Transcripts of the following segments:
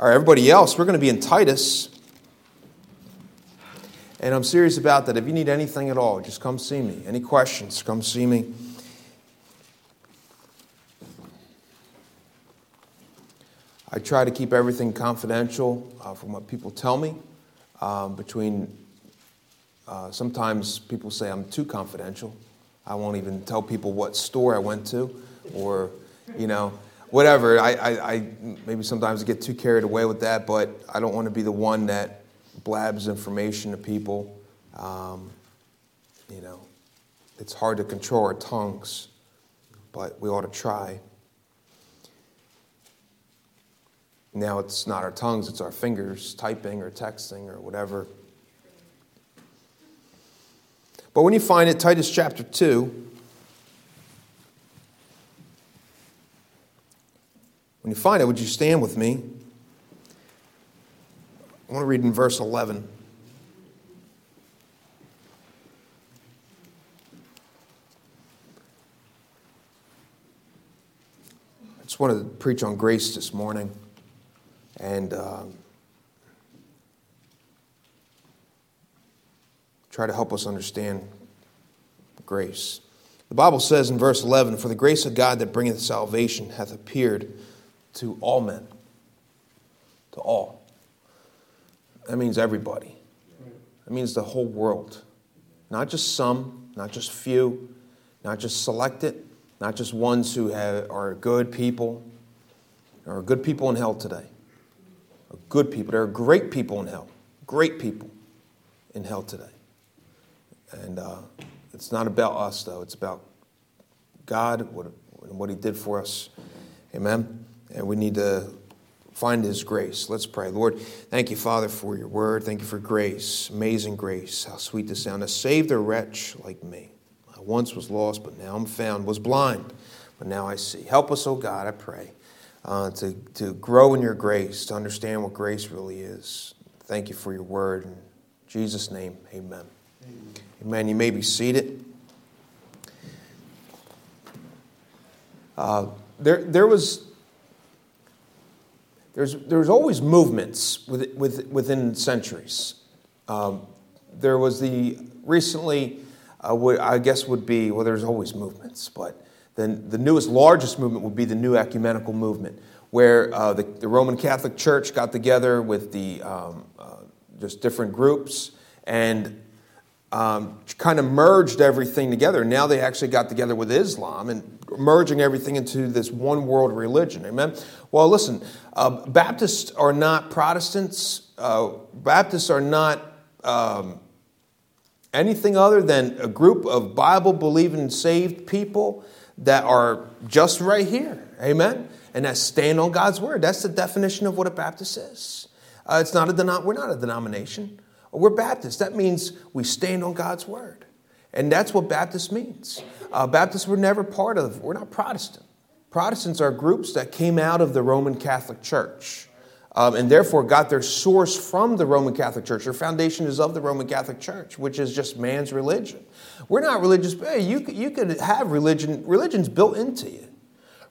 All right, everybody else, we're going to be in Titus. And I'm serious about that. If you need anything at all, just come see me. Any questions, come see me. I try to keep everything confidential uh, from what people tell me. Um, between uh, sometimes people say I'm too confidential. I won't even tell people what store I went to, or you know, whatever. I, I, I maybe sometimes get too carried away with that, but I don't want to be the one that blabs information to people. Um, you know, it's hard to control our tongues, but we ought to try. Now it's not our tongues, it's our fingers typing or texting or whatever. But when you find it, Titus chapter 2, when you find it, would you stand with me? I want to read in verse 11. I just wanted to preach on grace this morning and um, try to help us understand grace. The Bible says in verse 11, For the grace of God that bringeth salvation hath appeared to all men. To all. That means everybody. That means the whole world. Not just some, not just few, not just selected, not just ones who have, are good people. There are good people in hell today are good people. There are great people in hell. Great people in hell today. And uh, it's not about us, though. It's about God, what, what He did for us. Amen. And we need to find His grace. Let's pray. Lord, thank you, Father, for your word. Thank you for grace, amazing grace. How sweet the sound to save a wretch like me. I once was lost, but now I'm found, was blind, but now I see. Help us, O oh God, I pray uh, to, to grow in your grace, to understand what grace really is. Thank you for your word. In Jesus' name, amen. Amen. amen. You may be seated. Uh, there, there was there's, there's always movements with, with, within centuries. Um, there was the recently, uh, I guess would be, well, there's always movements, but then the newest, largest movement would be the new ecumenical movement, where uh, the, the, Roman Catholic Church got together with the um, uh, just different groups and um, kind of merged everything together. Now they actually got together with Islam and merging everything into this one world religion. Amen. Well, listen, uh, Baptists are not Protestants. Uh, Baptists are not. Um, anything other than a group of Bible believing saved people that are just right here. Amen? And that stand on God's word. That's the definition of what a Baptist is. Uh, it's not a denom- we're not a denomination. We're Baptists. That means we stand on God's word. And that's what Baptist means. Uh, Baptists were never part of, we're not Protestant. Protestants are groups that came out of the Roman Catholic Church um, and therefore got their source from the Roman Catholic Church. Their foundation is of the Roman Catholic Church, which is just man's religion. We're not religious. Hey, you, you could have religion. Religion's built into you.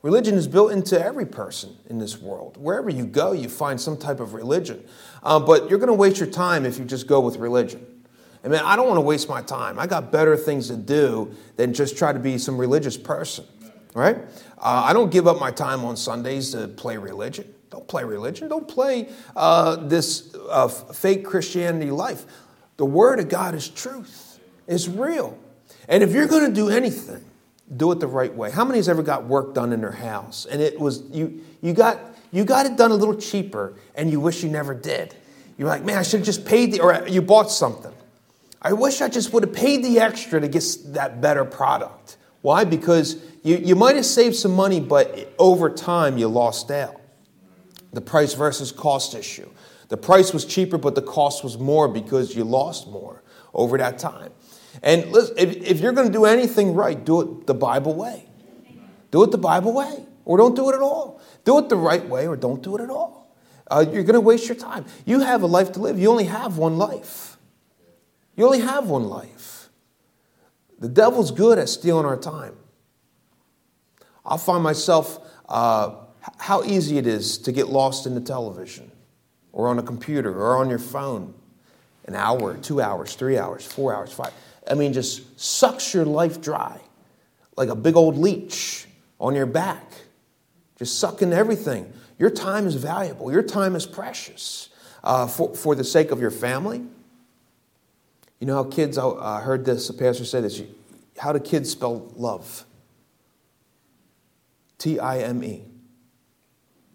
Religion is built into every person in this world. Wherever you go, you find some type of religion. Uh, but you're going to waste your time if you just go with religion. I mean, I don't want to waste my time. I got better things to do than just try to be some religious person, right? Uh, I don't give up my time on Sundays to play religion. Don't play religion. Don't play uh, this uh, fake Christianity life. The Word of God is truth, it's real. And if you're going to do anything, do it the right way. How many has ever got work done in their house and it was you you got you got it done a little cheaper and you wish you never did. You're like, man, I should have just paid the or you bought something. I wish I just would have paid the extra to get that better product. Why? Because you, you might have saved some money, but over time you lost out the price versus cost issue. The price was cheaper, but the cost was more because you lost more over that time. And listen, if, if you're going to do anything right, do it the Bible way. Do it the Bible way, or don't do it at all. Do it the right way, or don't do it at all. Uh, you're going to waste your time. You have a life to live. You only have one life. You only have one life. The devil's good at stealing our time. I'll find myself. Uh, how easy it is to get lost in the television or on a computer or on your phone. An hour, two hours, three hours, four hours, five. I mean, just sucks your life dry like a big old leech on your back, just sucking everything. Your time is valuable, your time is precious uh, for, for the sake of your family. You know how kids, I heard this, a pastor say this, how do kids spell love? T I M E.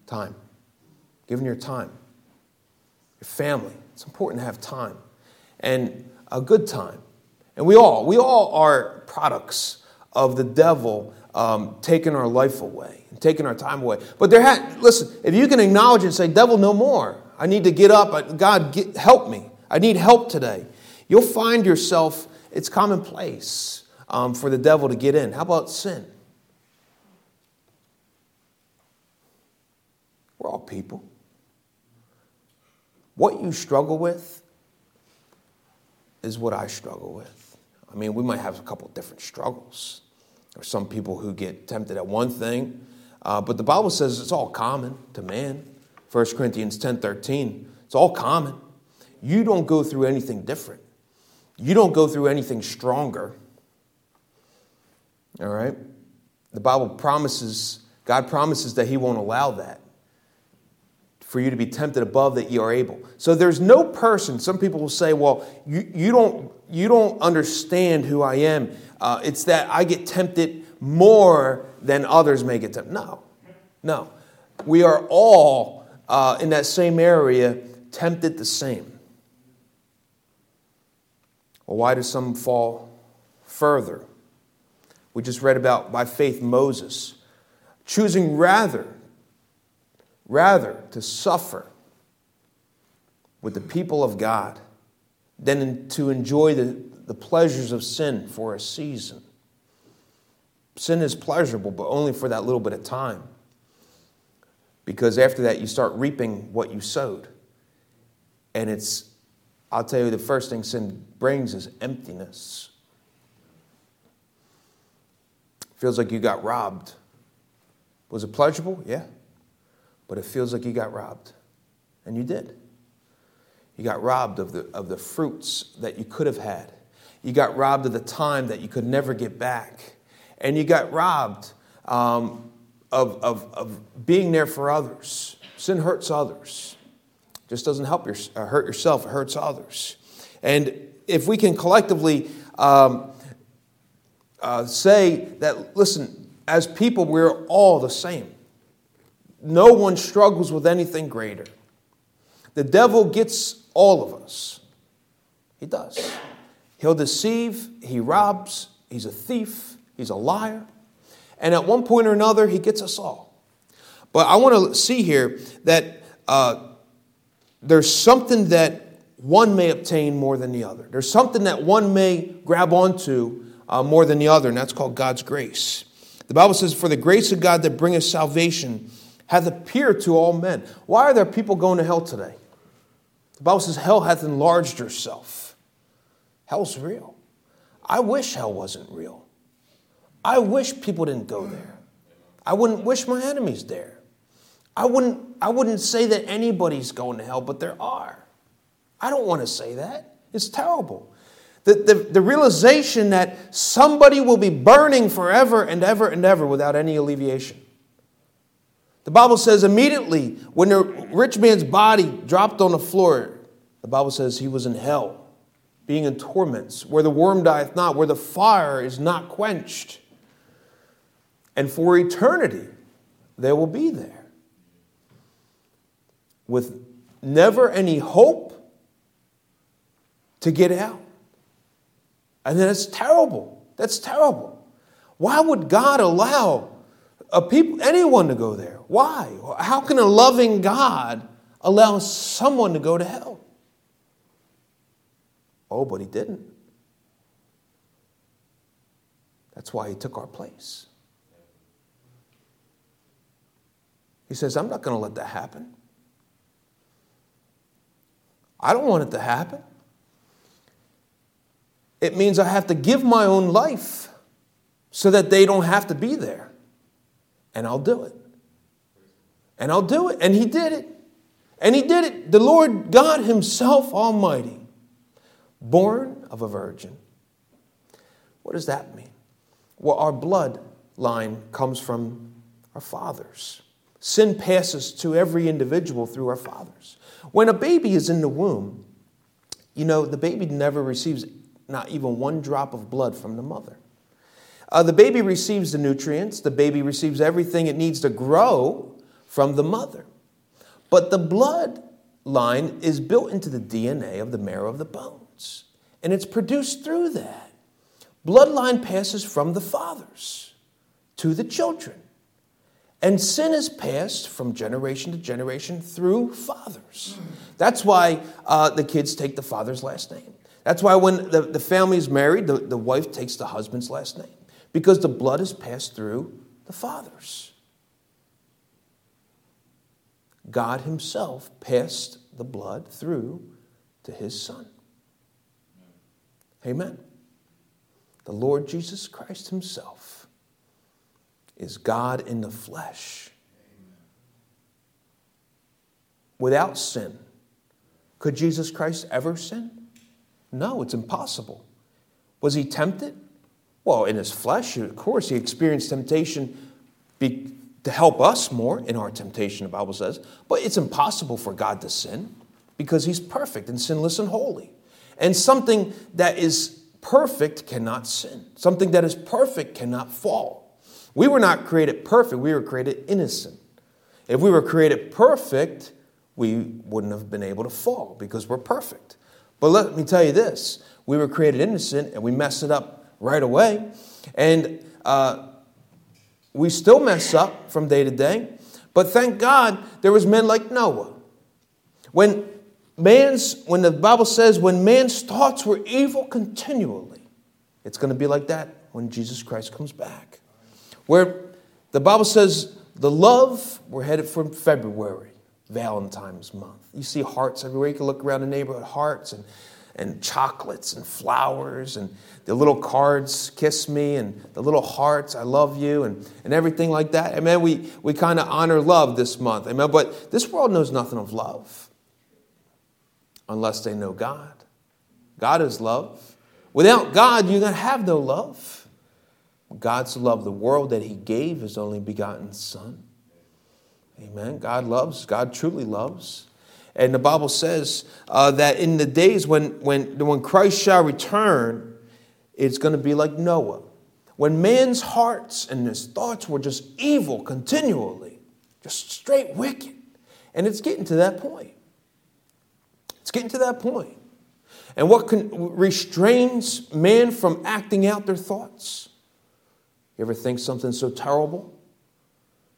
Time. Giving your time. Your family. It's important to have time. And a good time. And we all, we all are products of the devil um, taking our life away taking our time away. But there had, listen, if you can acknowledge and say, devil, no more. I need to get up. God, get, help me. I need help today. You'll find yourself, it's commonplace um, for the devil to get in. How about sin? We're all people. What you struggle with is what I struggle with. I mean, we might have a couple different struggles. There's some people who get tempted at one thing, uh, but the Bible says it's all common to man. 1 Corinthians 10 13. It's all common. You don't go through anything different, you don't go through anything stronger. All right? The Bible promises, God promises that He won't allow that for you to be tempted above that you are able. So there's no person, some people will say, well, you, you, don't, you don't understand who I am. Uh, it's that I get tempted more than others may get tempted. No, no. We are all uh, in that same area tempted the same. Well, why do some fall further? We just read about by faith Moses choosing rather rather to suffer with the people of God than to enjoy the, the pleasures of sin for a season. Sin is pleasurable, but only for that little bit of time. Because after that, you start reaping what you sowed. And it's, I'll tell you, the first thing sin brings is emptiness. Feels like you got robbed. Was it pleasurable? Yeah but it feels like you got robbed. And you did. You got robbed of the, of the fruits that you could have had. You got robbed of the time that you could never get back. And you got robbed um, of, of, of being there for others. Sin hurts others. Just doesn't help your, uh, hurt yourself, it hurts others. And if we can collectively um, uh, say that, listen, as people, we're all the same. No one struggles with anything greater. The devil gets all of us. He does. He'll deceive, he robs, he's a thief, he's a liar. And at one point or another, he gets us all. But I want to see here that uh, there's something that one may obtain more than the other. There's something that one may grab onto uh, more than the other, and that's called God's grace. The Bible says, For the grace of God that bringeth salvation hath appeared to all men. Why are there people going to hell today? The Bible says hell hath enlarged herself. Hell's real. I wish hell wasn't real. I wish people didn't go there. I wouldn't wish my enemies there. I wouldn't, I wouldn't say that anybody's going to hell, but there are. I don't want to say that. It's terrible. The, the, the realization that somebody will be burning forever and ever and ever without any alleviation. The Bible says immediately when the rich man's body dropped on the floor, the Bible says he was in hell, being in torments, where the worm dieth not, where the fire is not quenched. And for eternity, they will be there with never any hope to get out. And that's terrible. That's terrible. Why would God allow a people, anyone to go there? Why? How can a loving God allow someone to go to hell? Oh, but he didn't. That's why he took our place. He says, I'm not going to let that happen. I don't want it to happen. It means I have to give my own life so that they don't have to be there. And I'll do it. and I'll do it. And he did it. And he did it. The Lord God Himself Almighty, born of a virgin. What does that mean? Well, our bloodline comes from our fathers. Sin passes to every individual through our fathers. When a baby is in the womb, you know, the baby never receives not even one drop of blood from the mother. Uh, the baby receives the nutrients, the baby receives everything it needs to grow from the mother. But the blood line is built into the DNA of the marrow of the bones, and it's produced through that. Bloodline passes from the fathers to the children. And sin is passed from generation to generation through fathers. That's why uh, the kids take the father's last name. That's why when the, the family is married, the, the wife takes the husband's last name, because the blood is passed through the fathers. God Himself passed the blood through to His Son. Amen. The Lord Jesus Christ Himself is God in the flesh. Without sin, could Jesus Christ ever sin? No, it's impossible. Was he tempted? Well, in his flesh, of course, he experienced temptation to help us more in our temptation, the Bible says. But it's impossible for God to sin because He's perfect and sinless and holy. And something that is perfect cannot sin, something that is perfect cannot fall. We were not created perfect, we were created innocent. If we were created perfect, we wouldn't have been able to fall because we're perfect. But let me tell you this we were created innocent and we messed it up right away. And uh, we still mess up from day to day, but thank God there was men like Noah. When man's when the Bible says when man's thoughts were evil continually, it's going to be like that when Jesus Christ comes back. Where the Bible says the love, we're headed for February, Valentine's month. You see hearts everywhere. You can look around the neighborhood, hearts and and chocolates and flowers and the little cards, kiss me, and the little hearts, I love you, and, and everything like that. Amen. We, we kind of honor love this month. Amen. But this world knows nothing of love unless they know God. God is love. Without God, you're going to have no love. God's love the world that He gave His only begotten Son. Amen. God loves, God truly loves. And the Bible says uh, that in the days when, when, when Christ shall return, it's going to be like Noah. When man's hearts and his thoughts were just evil continually, just straight wicked. And it's getting to that point. It's getting to that point. And what can, restrains man from acting out their thoughts? You ever think something so terrible?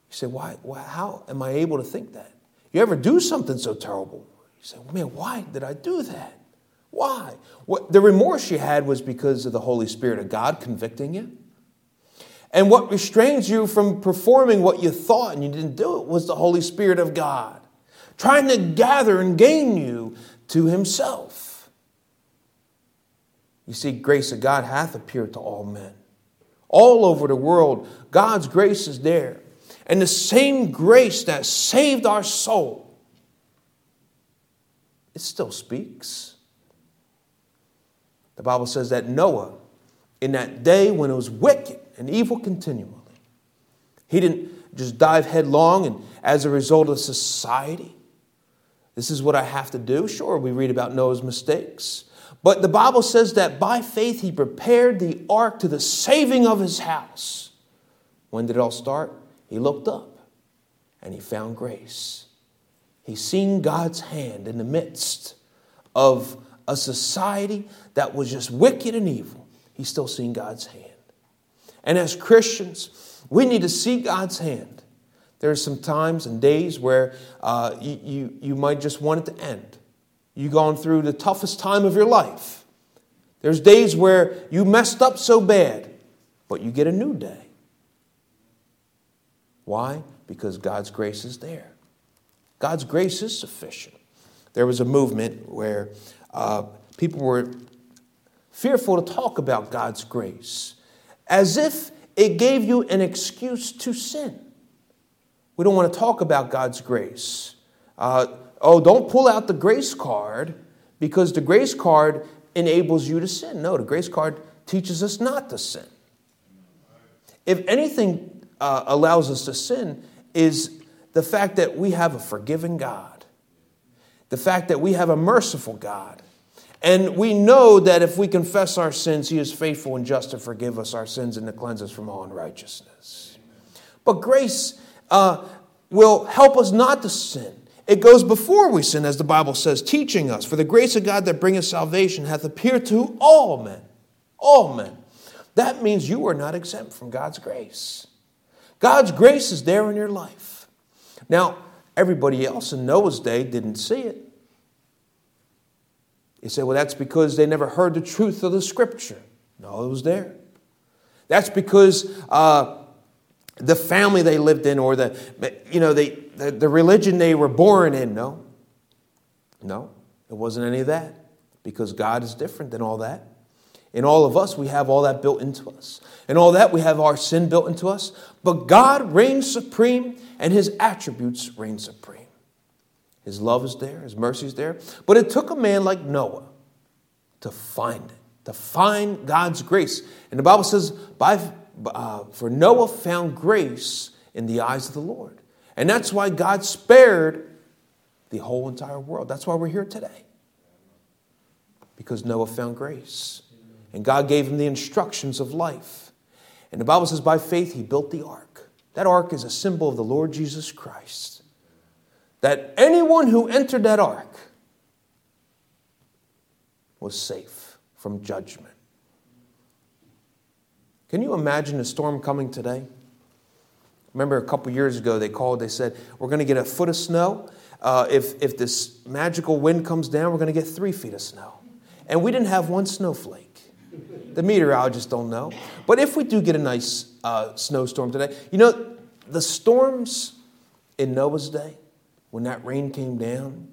You say, why, why, how am I able to think that? You ever do something so terrible? You say, man, why did I do that? Why? What, the remorse you had was because of the Holy Spirit of God convicting you. And what restrains you from performing what you thought and you didn't do it was the Holy Spirit of God, trying to gather and gain you to Himself. You see, grace of God hath appeared to all men. All over the world, God's grace is there. And the same grace that saved our soul, it still speaks. The Bible says that Noah, in that day when it was wicked and evil continually, he didn't just dive headlong and as a result of society. This is what I have to do. Sure, we read about Noah's mistakes. But the Bible says that by faith he prepared the ark to the saving of his house. When did it all start? He looked up and he found grace. He seen God's hand in the midst of a society that was just wicked and evil. He still seen God's hand. And as Christians, we need to see God's hand. There are some times and days where uh, you, you, you might just want it to end. You've gone through the toughest time of your life. There's days where you messed up so bad, but you get a new day. Why? Because God's grace is there. God's grace is sufficient. There was a movement where uh, people were fearful to talk about God's grace as if it gave you an excuse to sin. We don't want to talk about God's grace. Uh, oh, don't pull out the grace card because the grace card enables you to sin. No, the grace card teaches us not to sin. If anything uh, allows us to sin, is the fact that we have a forgiving God, the fact that we have a merciful God. And we know that if we confess our sins, He is faithful and just to forgive us our sins and to cleanse us from all unrighteousness. But grace uh, will help us not to sin. It goes before we sin, as the Bible says, teaching us, For the grace of God that bringeth salvation hath appeared to all men. All men. That means you are not exempt from God's grace. God's grace is there in your life. Now, everybody else in Noah's day didn't see it. You say, well, that's because they never heard the truth of the scripture. No, it was there. That's because uh, the family they lived in or the, you know, they, the, the religion they were born in. No. No, it wasn't any of that because God is different than all that. In all of us, we have all that built into us. In all that, we have our sin built into us. But God reigns supreme and his attributes reign supreme. His love is there, his mercy is there. But it took a man like Noah to find it, to find God's grace. And the Bible says, by, uh, For Noah found grace in the eyes of the Lord. And that's why God spared the whole entire world. That's why we're here today. Because Noah found grace. And God gave him the instructions of life. And the Bible says, by faith, he built the ark. That ark is a symbol of the Lord Jesus Christ. That anyone who entered that ark was safe from judgment. Can you imagine a storm coming today? Remember a couple years ago, they called, they said, We're going to get a foot of snow. Uh, if, if this magical wind comes down, we're going to get three feet of snow. And we didn't have one snowflake. The meteorologists don't know. But if we do get a nice uh, snowstorm today, you know, the storms in Noah's day, when that rain came down,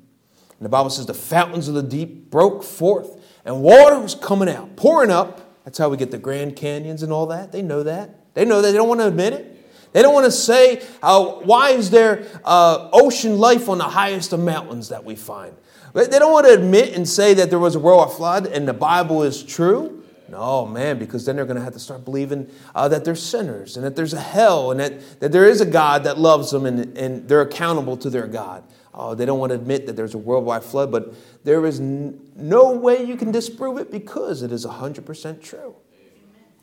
and the Bible says the fountains of the deep broke forth and water was coming out, pouring up. That's how we get the Grand Canyons and all that. They know that. They know that. They don't want to admit it. They don't want to say, uh, why is there uh, ocean life on the highest of mountains that we find? They don't want to admit and say that there was a world flood and the Bible is true. No, man, because then they're going to have to start believing uh, that they're sinners and that there's a hell and that, that there is a God that loves them and, and they're accountable to their God. Oh, they don't want to admit that there's a worldwide flood, but there is n- no way you can disprove it because it is 100% true.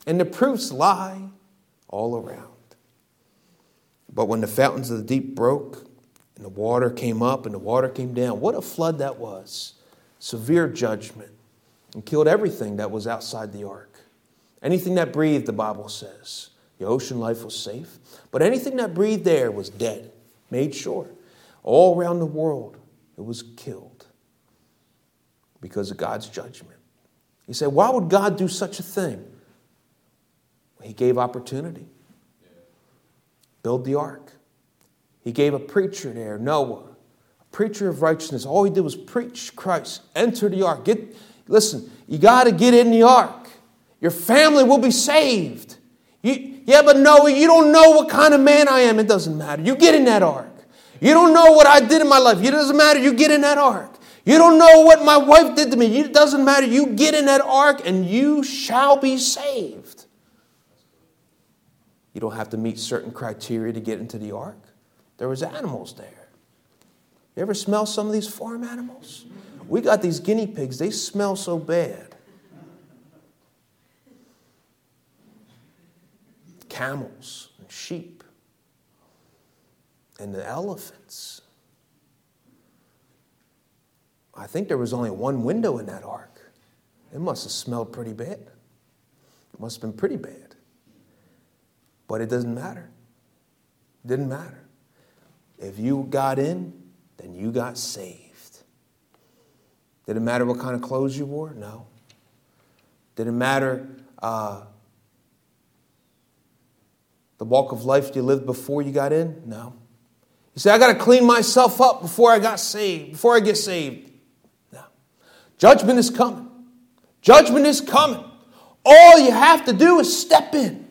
And the proofs lie all around. But when the fountains of the deep broke and the water came up and the water came down, what a flood that was! Severe judgment and killed everything that was outside the ark. Anything that breathed, the Bible says. The ocean life was safe, but anything that breathed there was dead, made sure. All around the world, it was killed because of God's judgment. You say, why would God do such a thing? He gave opportunity. Build the ark. He gave a preacher there, Noah, a preacher of righteousness. All he did was preach Christ. Enter the ark. Get, Listen, you got to get in the ark. Your family will be saved. You, yeah, but no, you don't know what kind of man I am. It doesn't matter. You get in that ark. You don't know what I did in my life. It doesn't matter. You get in that ark. You don't know what my wife did to me. It doesn't matter. You get in that ark and you shall be saved. You don't have to meet certain criteria to get into the ark. There was animals there. You ever smell some of these farm animals? We got these guinea pigs, they smell so bad. Camels and sheep and the elephants. I think there was only one window in that ark. It must have smelled pretty bad. It must have been pretty bad. But it doesn't matter. It didn't matter. If you got in, then you got saved. Did it matter what kind of clothes you wore? No. Did it matter uh, the walk of life you lived before you got in? No. You say, I got to clean myself up before I got saved, before I get saved. No. Judgment is coming. Judgment is coming. All you have to do is step in.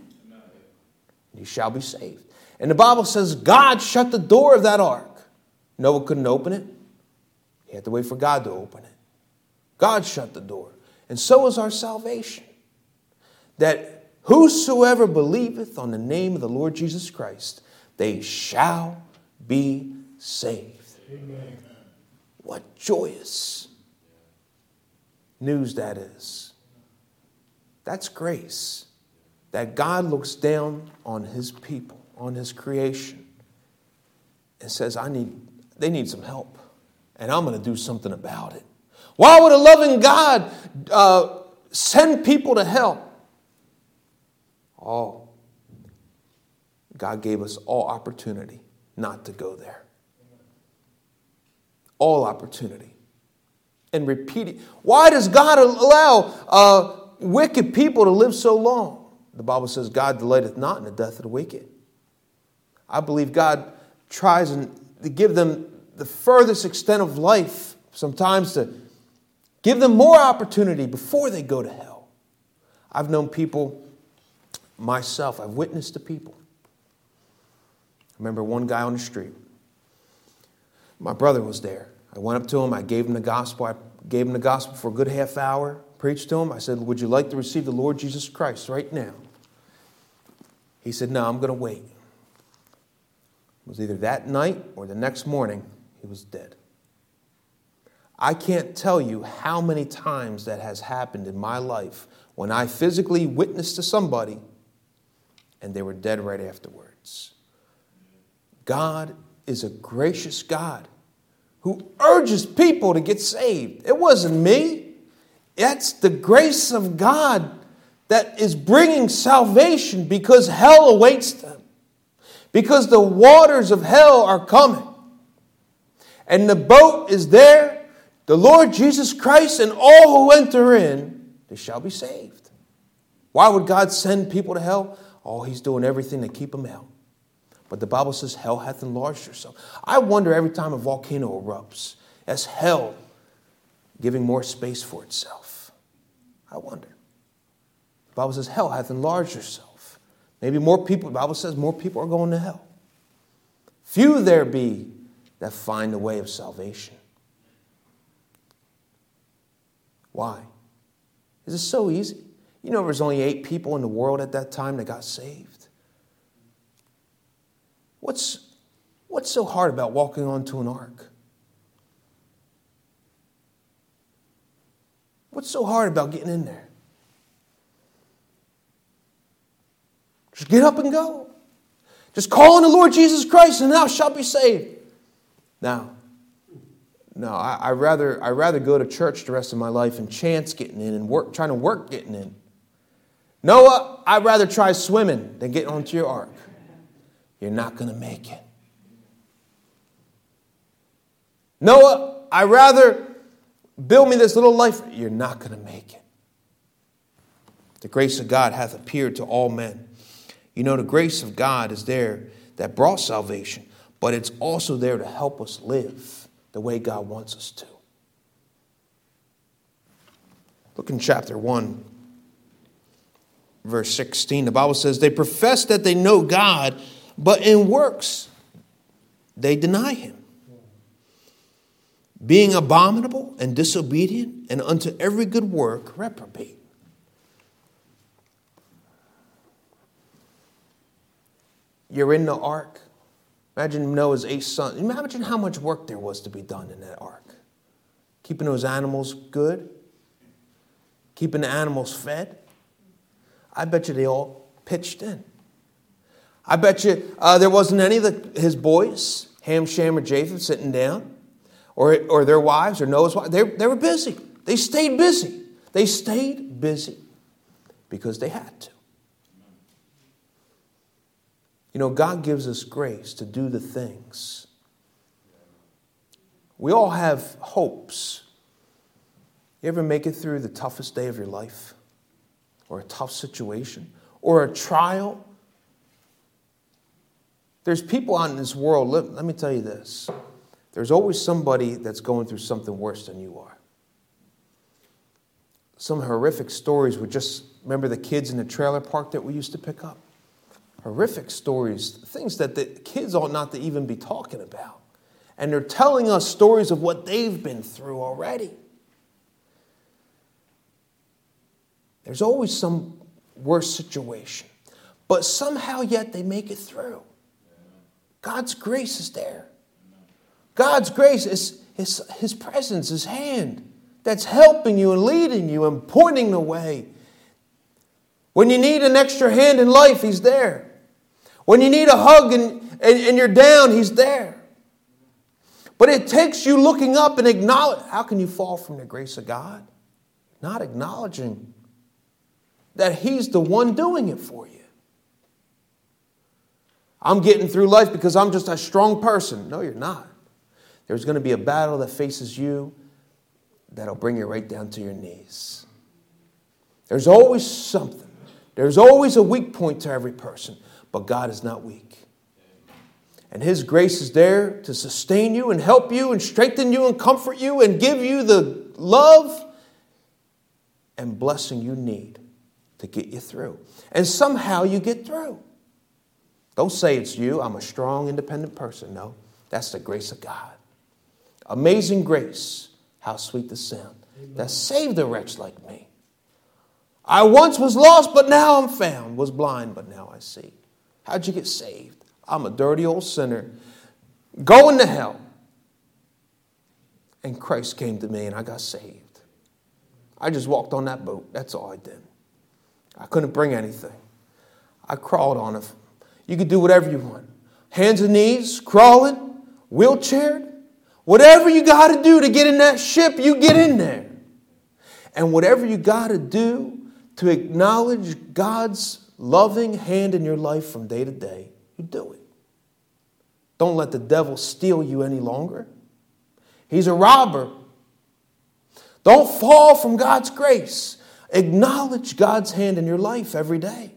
You shall be saved. And the Bible says God shut the door of that ark. Noah couldn't open it. He had to wait for God to open it. God shut the door. And so is our salvation. That whosoever believeth on the name of the Lord Jesus Christ, they shall be saved. Amen. What joyous news that is. That's grace. That God looks down on his people, on his creation, and says, I need, they need some help, and I'm going to do something about it. Why would a loving God uh, send people to hell? Oh, God gave us all opportunity not to go there. All opportunity. And repeat it. Why does God allow uh, wicked people to live so long? The Bible says God delighteth not in the death of the wicked. I believe God tries to give them the furthest extent of life, sometimes to give them more opportunity before they go to hell. I've known people myself, I've witnessed to people. I remember one guy on the street. My brother was there. I went up to him, I gave him the gospel. I gave him the gospel for a good half hour, preached to him. I said, Would you like to receive the Lord Jesus Christ right now? He said, No, I'm going to wait. It was either that night or the next morning, he was dead. I can't tell you how many times that has happened in my life when I physically witnessed to somebody and they were dead right afterwards. God is a gracious God who urges people to get saved. It wasn't me, it's the grace of God that is bringing salvation because hell awaits them, because the waters of hell are coming. And the boat is there, the Lord Jesus Christ, and all who enter in, they shall be saved. Why would God send people to hell? Oh, He's doing everything to keep them out. But the Bible says hell hath enlarged herself. I wonder every time a volcano erupts, as hell giving more space for itself. I wonder. The Bible says hell hath enlarged herself. Maybe more people, the Bible says more people are going to hell. Few there be that find the way of salvation. Why? Is it so easy? You know, there's only eight people in the world at that time that got saved. What's, what's so hard about walking onto an ark? What's so hard about getting in there? Just get up and go. Just call on the Lord Jesus Christ and thou shalt be saved. Now, no, I, I rather I rather go to church the rest of my life and chance getting in and work trying to work getting in. Noah, I'd rather try swimming than getting onto your ark. You're not going to make it. Noah, I'd rather build me this little life. You're not going to make it. The grace of God hath appeared to all men. You know, the grace of God is there that brought salvation, but it's also there to help us live the way God wants us to. Look in chapter 1, verse 16. The Bible says, They profess that they know God but in works they deny him. Being abominable and disobedient, and unto every good work reprobate. You're in the ark. Imagine Noah's eight sons. Imagine how much work there was to be done in that ark. Keeping those animals good, keeping the animals fed. I bet you they all pitched in. I bet you uh, there wasn't any of the, his boys, Ham, Shem, or Japheth, sitting down, or, or their wives, or Noah's wives. They, they were busy. They stayed busy. They stayed busy because they had to. You know, God gives us grace to do the things. We all have hopes. You ever make it through the toughest day of your life, or a tough situation, or a trial there's people out in this world, let, let me tell you this. There's always somebody that's going through something worse than you are. Some horrific stories were just, remember the kids in the trailer park that we used to pick up? horrific stories, things that the kids ought not to even be talking about. And they're telling us stories of what they've been through already. There's always some worse situation. But somehow, yet, they make it through. God's grace is there. God's grace is His, his presence, His hand that's helping you and leading you and pointing the way. When you need an extra hand in life, He's there. When you need a hug and, and, and you're down, He's there. But it takes you looking up and acknowledge. How can you fall from the grace of God? Not acknowledging that He's the one doing it for you. I'm getting through life because I'm just a strong person. No, you're not. There's going to be a battle that faces you that'll bring you right down to your knees. There's always something. There's always a weak point to every person, but God is not weak. And His grace is there to sustain you and help you and strengthen you and comfort you and give you the love and blessing you need to get you through. And somehow you get through. Don't say it's you. I'm a strong, independent person. No, that's the grace of God. Amazing grace. How sweet the sound that saved a wretch like me. I once was lost, but now I'm found. Was blind, but now I see. How'd you get saved? I'm a dirty old sinner going to hell. And Christ came to me and I got saved. I just walked on that boat. That's all I did. I couldn't bring anything. I crawled on it you can do whatever you want. Hands and knees, crawling, wheelchaired, whatever you got to do to get in that ship, you get in there. And whatever you got to do to acknowledge God's loving hand in your life from day to day, you do it. Don't let the devil steal you any longer. He's a robber. Don't fall from God's grace. Acknowledge God's hand in your life every day.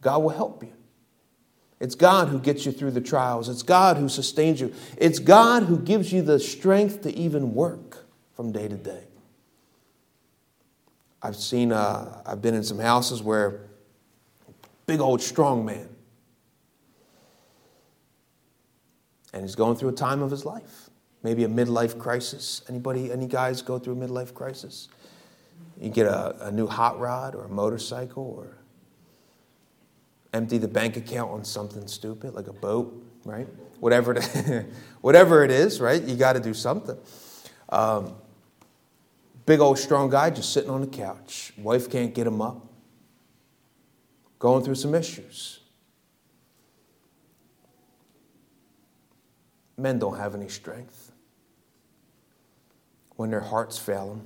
God will help you. It's God who gets you through the trials. It's God who sustains you. It's God who gives you the strength to even work from day to day. I've seen, uh, I've been in some houses where big old strong man, and he's going through a time of his life, maybe a midlife crisis. Anybody, any guys go through a midlife crisis? You get a, a new hot rod or a motorcycle or empty the bank account on something stupid like a boat, right? Whatever it, whatever it is, right? You got to do something. Um, big old strong guy just sitting on the couch. Wife can't get him up. Going through some issues. Men don't have any strength when their hearts fail them.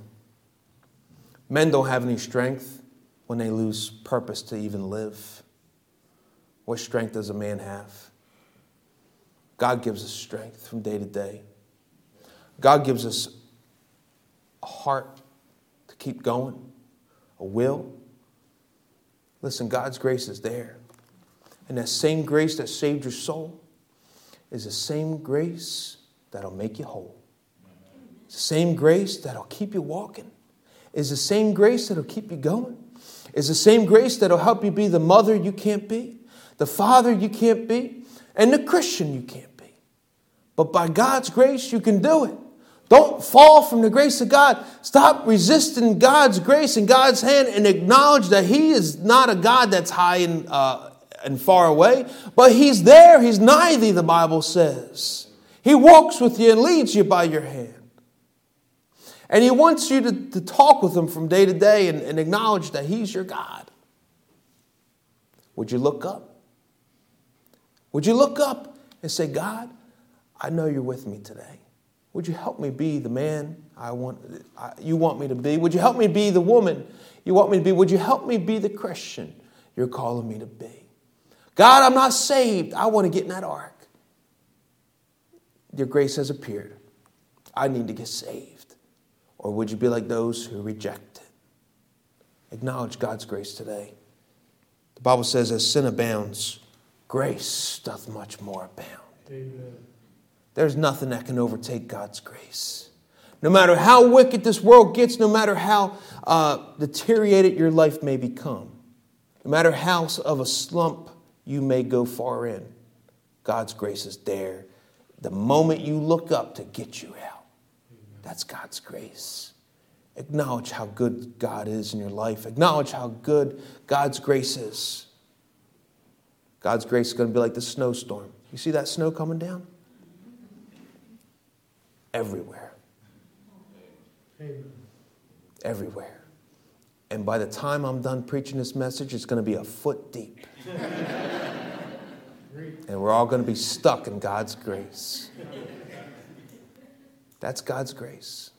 Men don't have any strength when they lose purpose to even live. What strength does a man have? God gives us strength from day to day. God gives us a heart to keep going, a will. Listen, God's grace is there. And that same grace that saved your soul is the same grace that'll make you whole. It's the same grace that'll keep you walking. Is the same grace that'll keep you going. Is the same grace that'll help you be the mother you can't be the father you can't be, and the Christian you can't be. But by God's grace, you can do it. Don't fall from the grace of God. Stop resisting God's grace and God's hand and acknowledge that He is not a God that's high and, uh, and far away, but He's there. He's nigh thee, the Bible says. He walks with you and leads you by your hand. And He wants you to, to talk with Him from day to day and, and acknowledge that He's your God. Would you look up? Would you look up and say, God, I know you're with me today. Would you help me be the man I want, I, you want me to be? Would you help me be the woman you want me to be? Would you help me be the Christian you're calling me to be? God, I'm not saved. I want to get in that ark. Your grace has appeared. I need to get saved. Or would you be like those who reject it? Acknowledge God's grace today. The Bible says, as sin abounds, grace doth much more abound. Amen. There's nothing that can overtake God's grace. No matter how wicked this world gets, no matter how uh, deteriorated your life may become, no matter how of a slump you may go far in. God's grace is there. The moment you look up to get you out, that's God's grace. Acknowledge how good God is in your life. Acknowledge how good God's grace is. God's grace is going to be like the snowstorm. You see that snow coming down? Everywhere. Everywhere. And by the time I'm done preaching this message, it's going to be a foot deep. and we're all going to be stuck in God's grace. That's God's grace.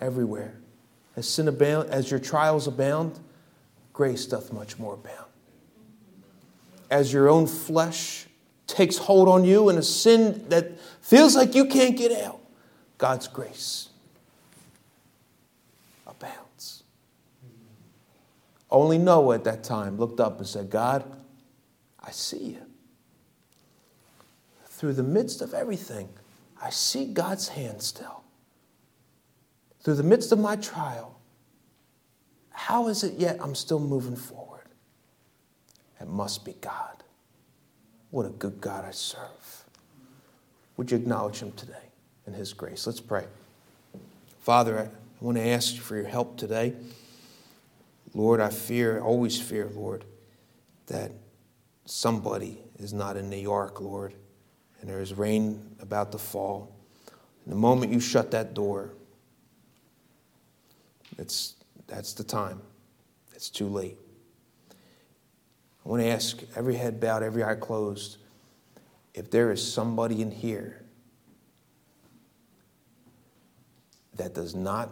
Everywhere. As sin abound, as your trials abound, grace doth much more abound. As your own flesh takes hold on you in a sin that feels like you can't get out, God's grace abounds. Only Noah at that time looked up and said, God, I see you. Through the midst of everything, I see God's hand still. Through the midst of my trial, how is it yet I'm still moving forward? It must be God. What a good God I serve. Would you acknowledge Him today in His grace? Let's pray. Father, I want to ask you for your help today. Lord, I fear, always fear, Lord, that somebody is not in Noah's ark, Lord, and there is rain about to fall. And the moment you shut that door, it's, that's the time. It's too late. I want to ask every head bowed, every eye closed, if there is somebody in here that does not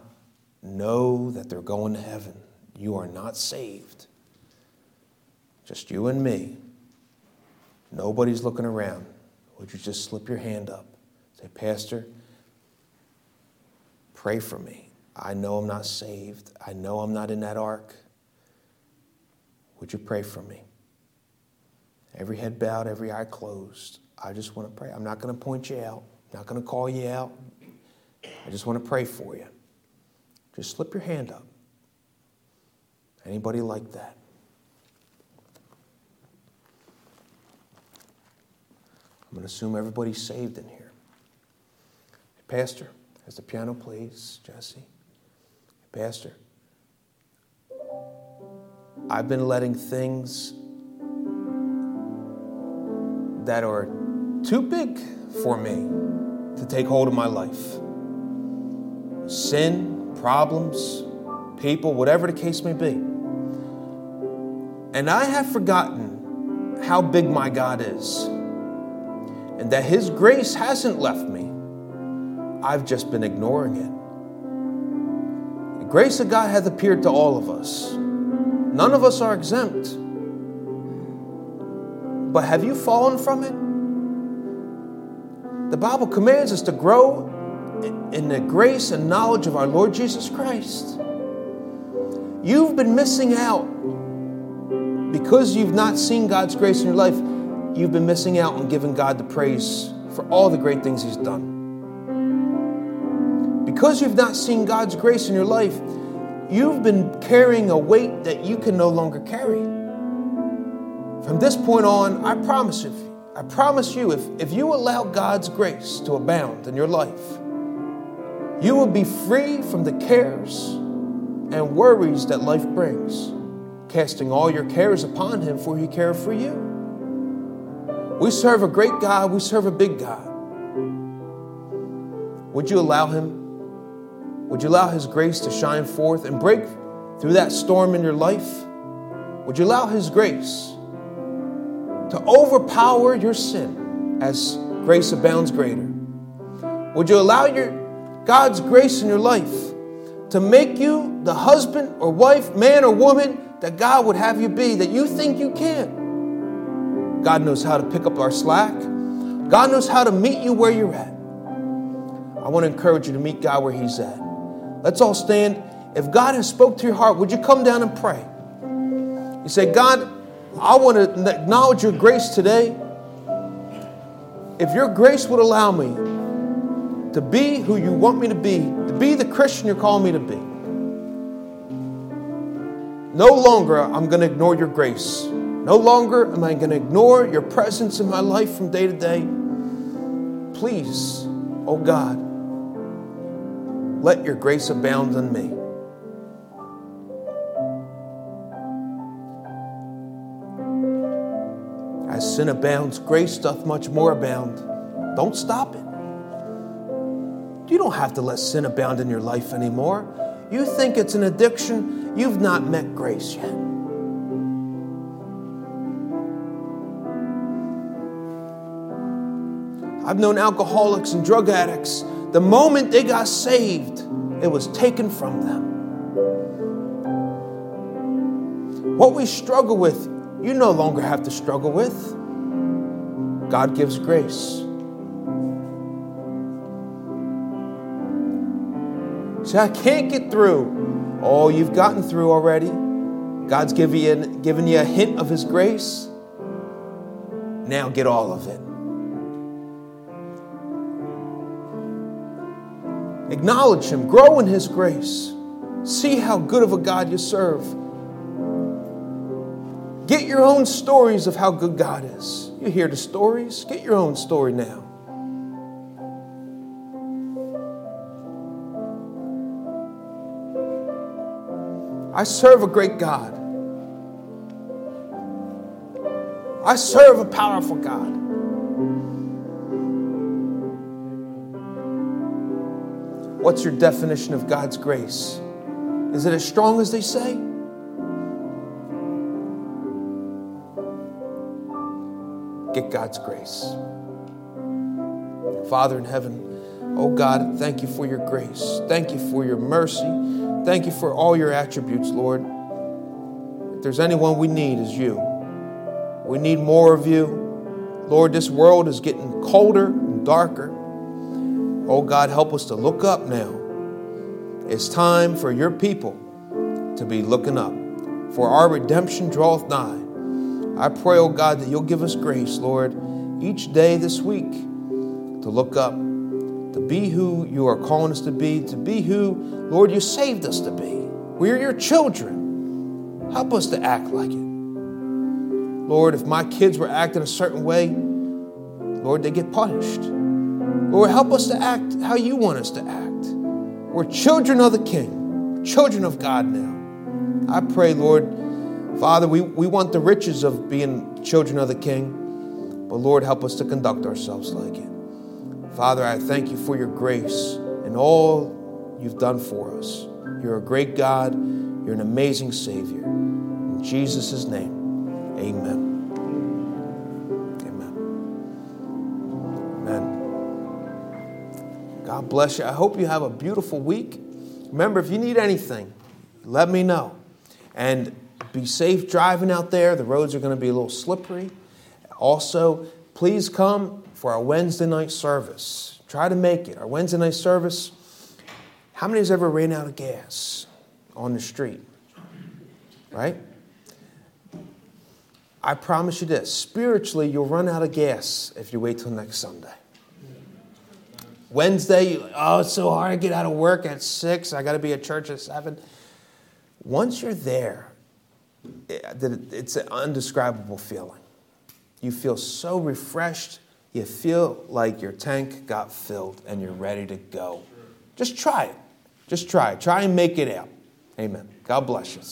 know that they're going to heaven, you are not saved. Just you and me. Nobody's looking around. Would you just slip your hand up? Say, Pastor, pray for me. I know I'm not saved. I know I'm not in that ark. Would you pray for me? Every head bowed, every eye closed. I just want to pray. I'm not going to point you out, I'm not going to call you out. I just want to pray for you. Just slip your hand up. Anybody like that? I'm going to assume everybody's saved in here. Pastor, as the piano plays, Jesse. Pastor, I've been letting things that are too big for me to take hold of my life sin, problems, people, whatever the case may be. And I have forgotten how big my God is and that His grace hasn't left me. I've just been ignoring it. The grace of God hath appeared to all of us. None of us are exempt. But have you fallen from it? The Bible commands us to grow in the grace and knowledge of our Lord Jesus Christ. You've been missing out because you've not seen God's grace in your life you've been missing out on giving God the praise for all the great things He's done. Because you've not seen God's grace in your life, you've been carrying a weight that you can no longer carry. From this point on, I promise you, I promise you, if, if you allow God's grace to abound in your life, you will be free from the cares and worries that life brings, casting all your cares upon Him, for He cares for you. We serve a great God, we serve a big God. Would you allow Him? Would you allow His grace to shine forth and break through that storm in your life? Would you allow His grace to overpower your sin as grace abounds greater? Would you allow your God's grace in your life to make you the husband or wife, man or woman that God would have you be, that you think you can? God knows how to pick up our slack. God knows how to meet you where you're at. I want to encourage you to meet God where He's at. Let's all stand. If God has spoke to your heart, would you come down and pray? You say, God, I want to acknowledge your grace today. If your grace would allow me to be who you want me to be, to be the Christian you're calling me to be, no longer I'm going to ignore your grace. No longer am I going to ignore your presence in my life from day to day. Please, oh God, let your grace abound in me. As sin abounds, grace doth much more abound. Don't stop it. You don't have to let sin abound in your life anymore. You think it's an addiction, you've not met grace yet. I've known alcoholics and drug addicts. The moment they got saved, it was taken from them. What we struggle with, you no longer have to struggle with. God gives grace. See, I can't get through. Oh, you've gotten through already. God's given you, given you a hint of His grace. Now get all of it. Acknowledge Him, grow in His grace. See how good of a God you serve. Get your own stories of how good God is. You hear the stories? Get your own story now. I serve a great God. I serve a powerful God. What's your definition of God's grace? Is it as strong as they say? Get God's grace. Father in heaven, oh God, thank you for your grace. Thank you for your mercy. Thank you for all your attributes, Lord. If there's anyone we need, is you. We need more of you. Lord, this world is getting colder and darker. Oh God, help us to look up now. It's time for your people to be looking up, for our redemption draweth nigh. I pray, oh God, that you'll give us grace, Lord, each day this week to look up, to be who you are calling us to be, to be who, Lord, you saved us to be. We're your children. Help us to act like it. Lord, if my kids were acting a certain way, Lord, they get punished. Lord, help us to act how you want us to act. We're children of the King, children of God now. I pray, Lord, Father, we, we want the riches of being children of the King, but Lord, help us to conduct ourselves like it. Father, I thank you for your grace and all you've done for us. You're a great God, you're an amazing Savior. In Jesus' name, amen. Amen. Amen. God bless you. I hope you have a beautiful week. Remember, if you need anything, let me know. And be safe driving out there. The roads are going to be a little slippery. Also, please come for our Wednesday night service. Try to make it. Our Wednesday night service. How many has ever ran out of gas on the street? Right? I promise you this spiritually, you'll run out of gas if you wait till next Sunday. Wednesday, oh, it's so hard to get out of work at six. I got to be at church at seven. Once you're there, it's an undescribable feeling. You feel so refreshed. You feel like your tank got filled and you're ready to go. Just try it. Just try it. Try and make it out. Amen. God bless you.